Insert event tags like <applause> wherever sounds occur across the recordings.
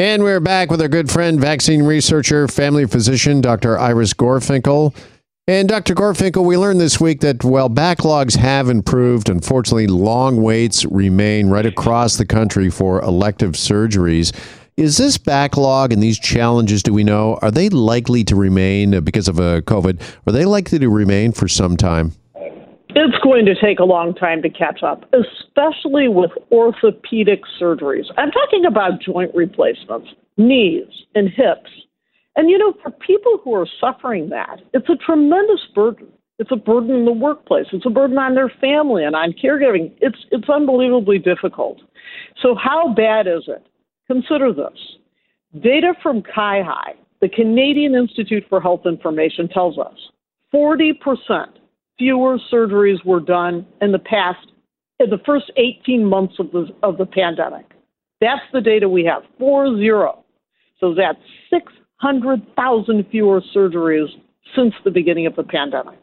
And we're back with our good friend, vaccine researcher, family physician, Dr. Iris Gorfinkel. And Dr. Gorfinkel, we learned this week that while backlogs have improved, unfortunately, long waits remain right across the country for elective surgeries. Is this backlog and these challenges, do we know, are they likely to remain because of uh, COVID? Are they likely to remain for some time? It's going to take a long time to catch up, especially with orthopedic surgeries. I'm talking about joint replacements, knees, and hips. And you know, for people who are suffering that, it's a tremendous burden. It's a burden in the workplace. It's a burden on their family and on caregiving. It's it's unbelievably difficult. So how bad is it? Consider this. Data from CIHI, the Canadian Institute for Health Information, tells us 40% fewer surgeries were done in the past, in the first 18 months of the, of the pandemic. That's the data we have, 4 0. So that's 600,000 fewer surgeries since the beginning of the pandemic.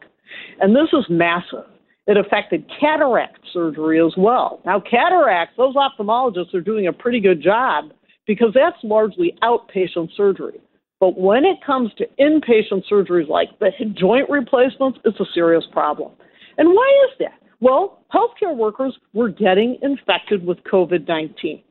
And this is massive. It affected cataract surgery as well. Now, cataracts, those ophthalmologists are doing a pretty good job because that's largely outpatient surgery. But when it comes to inpatient surgeries like the joint replacements, it's a serious problem. And why is that? Well, healthcare workers were getting infected with COVID 19,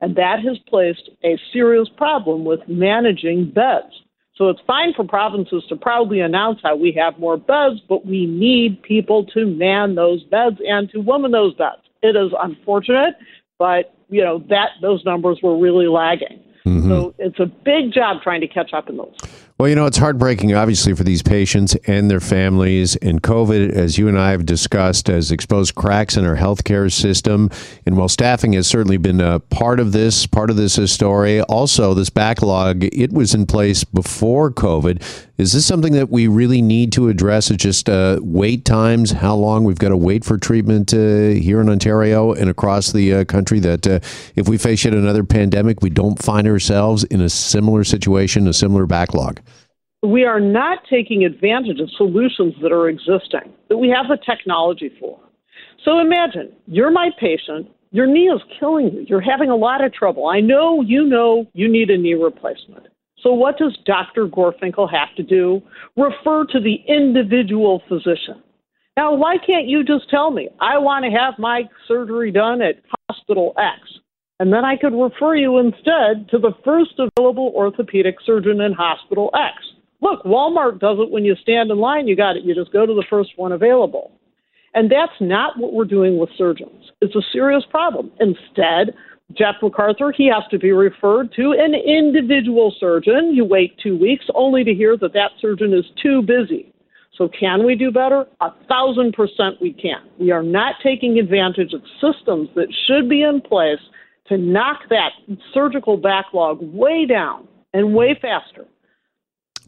and that has placed a serious problem with managing beds. So it's fine for provinces to proudly announce how we have more beds, but we need people to man those beds and to woman those beds. It is unfortunate, but you know that those numbers were really lagging. Mm-hmm. So it's a big job trying to catch up in those. Well, you know, it's heartbreaking, obviously, for these patients and their families. And COVID, as you and I have discussed, has exposed cracks in our healthcare system. And while staffing has certainly been a part of this, part of this story, also this backlog, it was in place before COVID. Is this something that we really need to address? It's just uh, wait times, how long we've got to wait for treatment uh, here in Ontario and across the uh, country. That uh, if we face yet another pandemic, we don't find ourselves in a similar situation, a similar backlog we are not taking advantage of solutions that are existing, that we have the technology for. So imagine you're my patient, your knee is killing you, you're having a lot of trouble. I know you know you need a knee replacement. So what does Dr. Gorfinkel have to do? Refer to the individual physician. Now, why can't you just tell me, I want to have my surgery done at hospital X? And then I could refer you instead to the first available orthopedic surgeon in hospital X. Look, Walmart does it when you stand in line, you got it. You just go to the first one available. And that's not what we're doing with surgeons. It's a serious problem. Instead, Jeff MacArthur, he has to be referred to an individual surgeon. You wait two weeks only to hear that that surgeon is too busy. So, can we do better? A thousand percent we can. We are not taking advantage of systems that should be in place to knock that surgical backlog way down and way faster.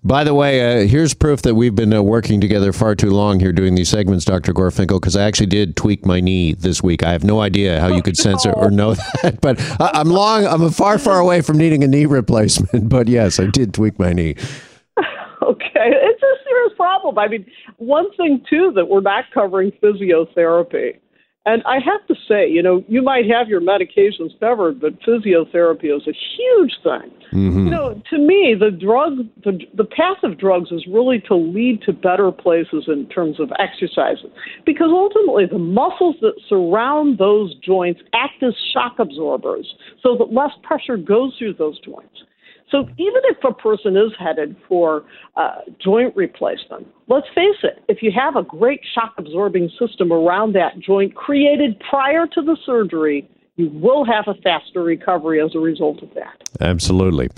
By the way, uh, here's proof that we've been uh, working together far too long here doing these segments, Dr. Gorfinkel, because I actually did tweak my knee this week. I have no idea how you could sense it or know <laughs> that, but I, am long, I'm far, far away from needing a knee replacement. <laughs> But yes, I did tweak my knee. <laughs> Okay, it's a serious problem. I mean, one thing too that we're not covering physiotherapy. And I have to say, you know, you might have your medications covered, but physiotherapy is a huge thing. Mm-hmm. You know, to me, the drug, the, the path of drugs is really to lead to better places in terms of exercises, because ultimately the muscles that surround those joints act as shock absorbers, so that less pressure goes through those joints. So even if a person is headed for uh, joint replacement, let's face it, if you have a great shock absorbing system around that joint created prior to the surgery, you will have a faster recovery as a result of that. Absolutely.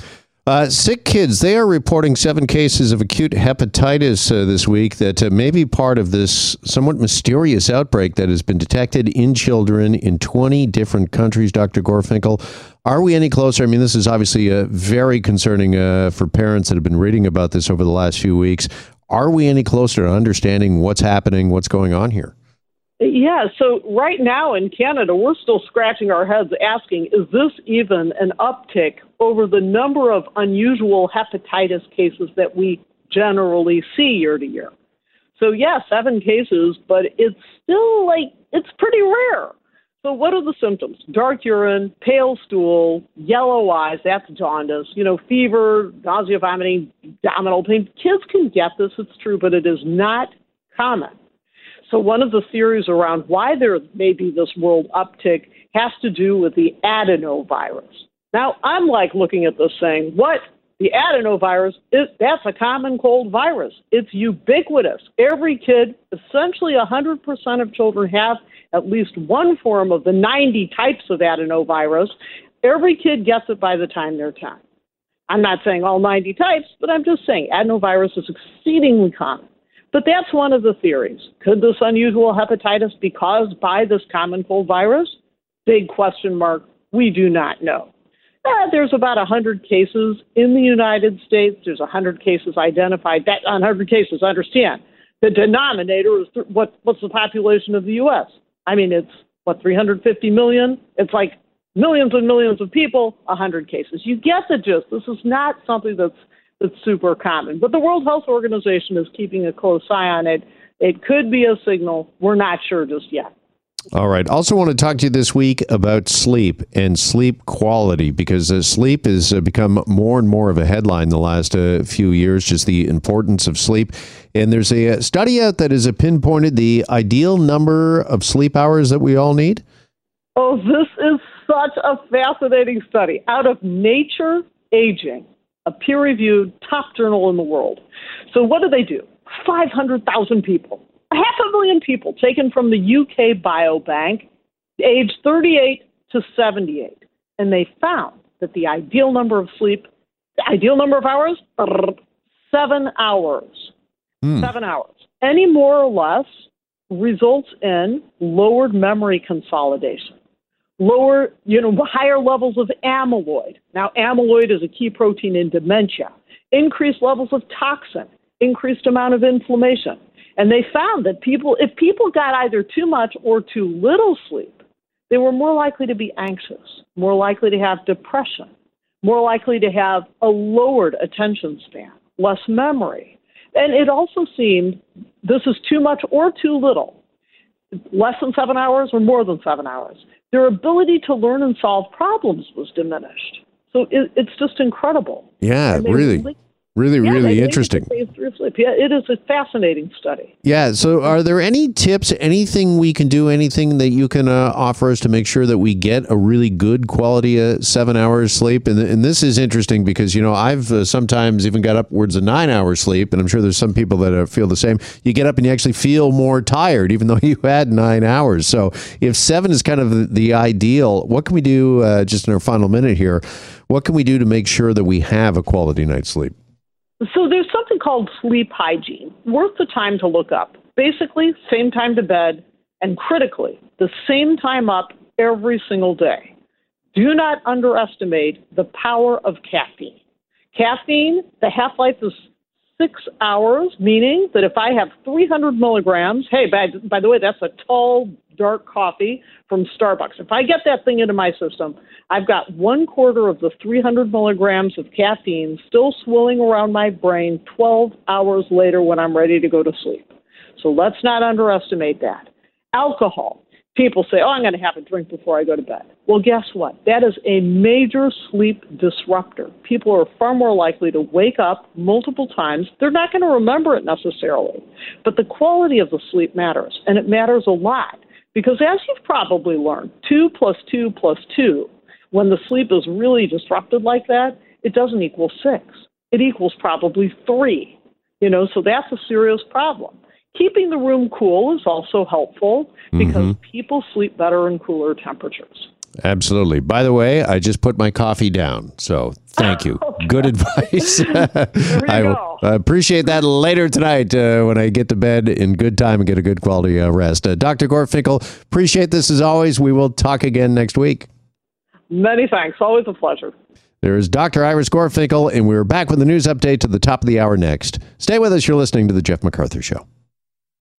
Uh, sick kids, they are reporting seven cases of acute hepatitis uh, this week that uh, may be part of this somewhat mysterious outbreak that has been detected in children in 20 different countries, Dr. Gorfinkel. Are we any closer? I mean, this is obviously uh, very concerning uh, for parents that have been reading about this over the last few weeks. Are we any closer to understanding what's happening, what's going on here? Yeah, so right now in Canada, we're still scratching our heads asking, is this even an uptick over the number of unusual hepatitis cases that we generally see year to year? So, yeah, seven cases, but it's still like, it's pretty rare. So, what are the symptoms? Dark urine, pale stool, yellow eyes, that's jaundice, you know, fever, nausea, vomiting, abdominal pain. Kids can get this, it's true, but it is not common. So, one of the theories around why there may be this world uptick has to do with the adenovirus. Now, I'm like looking at this saying, what? The adenovirus, is, that's a common cold virus. It's ubiquitous. Every kid, essentially 100% of children have at least one form of the 90 types of adenovirus. Every kid gets it by the time they're 10. I'm not saying all 90 types, but I'm just saying adenovirus is exceedingly common. But that's one of the theories. Could this unusual hepatitis be caused by this common cold virus? Big question mark. We do not know. Uh, there's about 100 cases in the United States. There's 100 cases identified. That 100 cases, understand, the denominator is th- what, what's the population of the U.S.? I mean, it's what 350 million. It's like millions and millions of people, 100 cases. You get the gist. This is not something that's that's super common. But the World Health Organization is keeping a close eye on it. It could be a signal. We're not sure just yet. All right. Also, want to talk to you this week about sleep and sleep quality because uh, sleep has uh, become more and more of a headline the last uh, few years, just the importance of sleep. And there's a uh, study out that has pinpointed the ideal number of sleep hours that we all need. Oh, this is such a fascinating study out of Nature Aging, a peer reviewed top journal in the world. So, what do they do? 500,000 people half a million people taken from the UK Biobank, aged 38 to 78, and they found that the ideal number of sleep, the ideal number of hours, seven hours. Mm. Seven hours. Any more or less results in lowered memory consolidation, lower, you know, higher levels of amyloid. Now, amyloid is a key protein in dementia. Increased levels of toxin, increased amount of inflammation. And they found that people, if people got either too much or too little sleep, they were more likely to be anxious, more likely to have depression, more likely to have a lowered attention span, less memory. And it also seemed this is too much or too little, less than seven hours or more than seven hours. Their ability to learn and solve problems was diminished. So it, it's just incredible. Yeah, really. really Really, yeah, really interesting. Yeah, it is a fascinating study. Yeah. So, are there any tips, anything we can do, anything that you can uh, offer us to make sure that we get a really good quality uh, seven hours sleep? And, and this is interesting because, you know, I've uh, sometimes even got upwards of nine hours sleep, and I'm sure there's some people that uh, feel the same. You get up and you actually feel more tired, even <laughs> though you had nine hours. So, if seven is kind of the, the ideal, what can we do uh, just in our final minute here? What can we do to make sure that we have a quality night's sleep? So there's something called sleep hygiene, worth the time to look up. Basically, same time to bed, and critically, the same time up every single day. Do not underestimate the power of caffeine. Caffeine, the half life is six hours, meaning that if I have 300 milligrams, hey, by, by the way, that's a tall, dark coffee from Starbucks. If I get that thing into my system, I've got one quarter of the 300 milligrams of caffeine still swirling around my brain 12 hours later when I'm ready to go to sleep. So let's not underestimate that. Alcohol people say, oh, I'm going to have a drink before I go to bed. Well, guess what? That is a major sleep disruptor. People are far more likely to wake up multiple times. They're not going to remember it necessarily, but the quality of the sleep matters, and it matters a lot because, as you've probably learned, two plus two plus two, when the sleep is really disrupted like that, it doesn't equal six. It equals probably three. You know, so that's a serious problem. Keeping the room cool is also helpful because mm-hmm. people sleep better in cooler temperatures. Absolutely. By the way, I just put my coffee down. So thank you. okay. Good <laughs> advice. <laughs> I, go. Appreciate that later tonight uh, when I get to bed in good time and get a good quality uh, rest. Uh, Dr. Gorfinkel, appreciate this as always. We will talk again next week. Many thanks. Always a pleasure. There's Dr. Iris Gorfinkel, and we're back with the news update to the top of the hour next. Stay with us. You're listening to The Jeff MacArthur Show.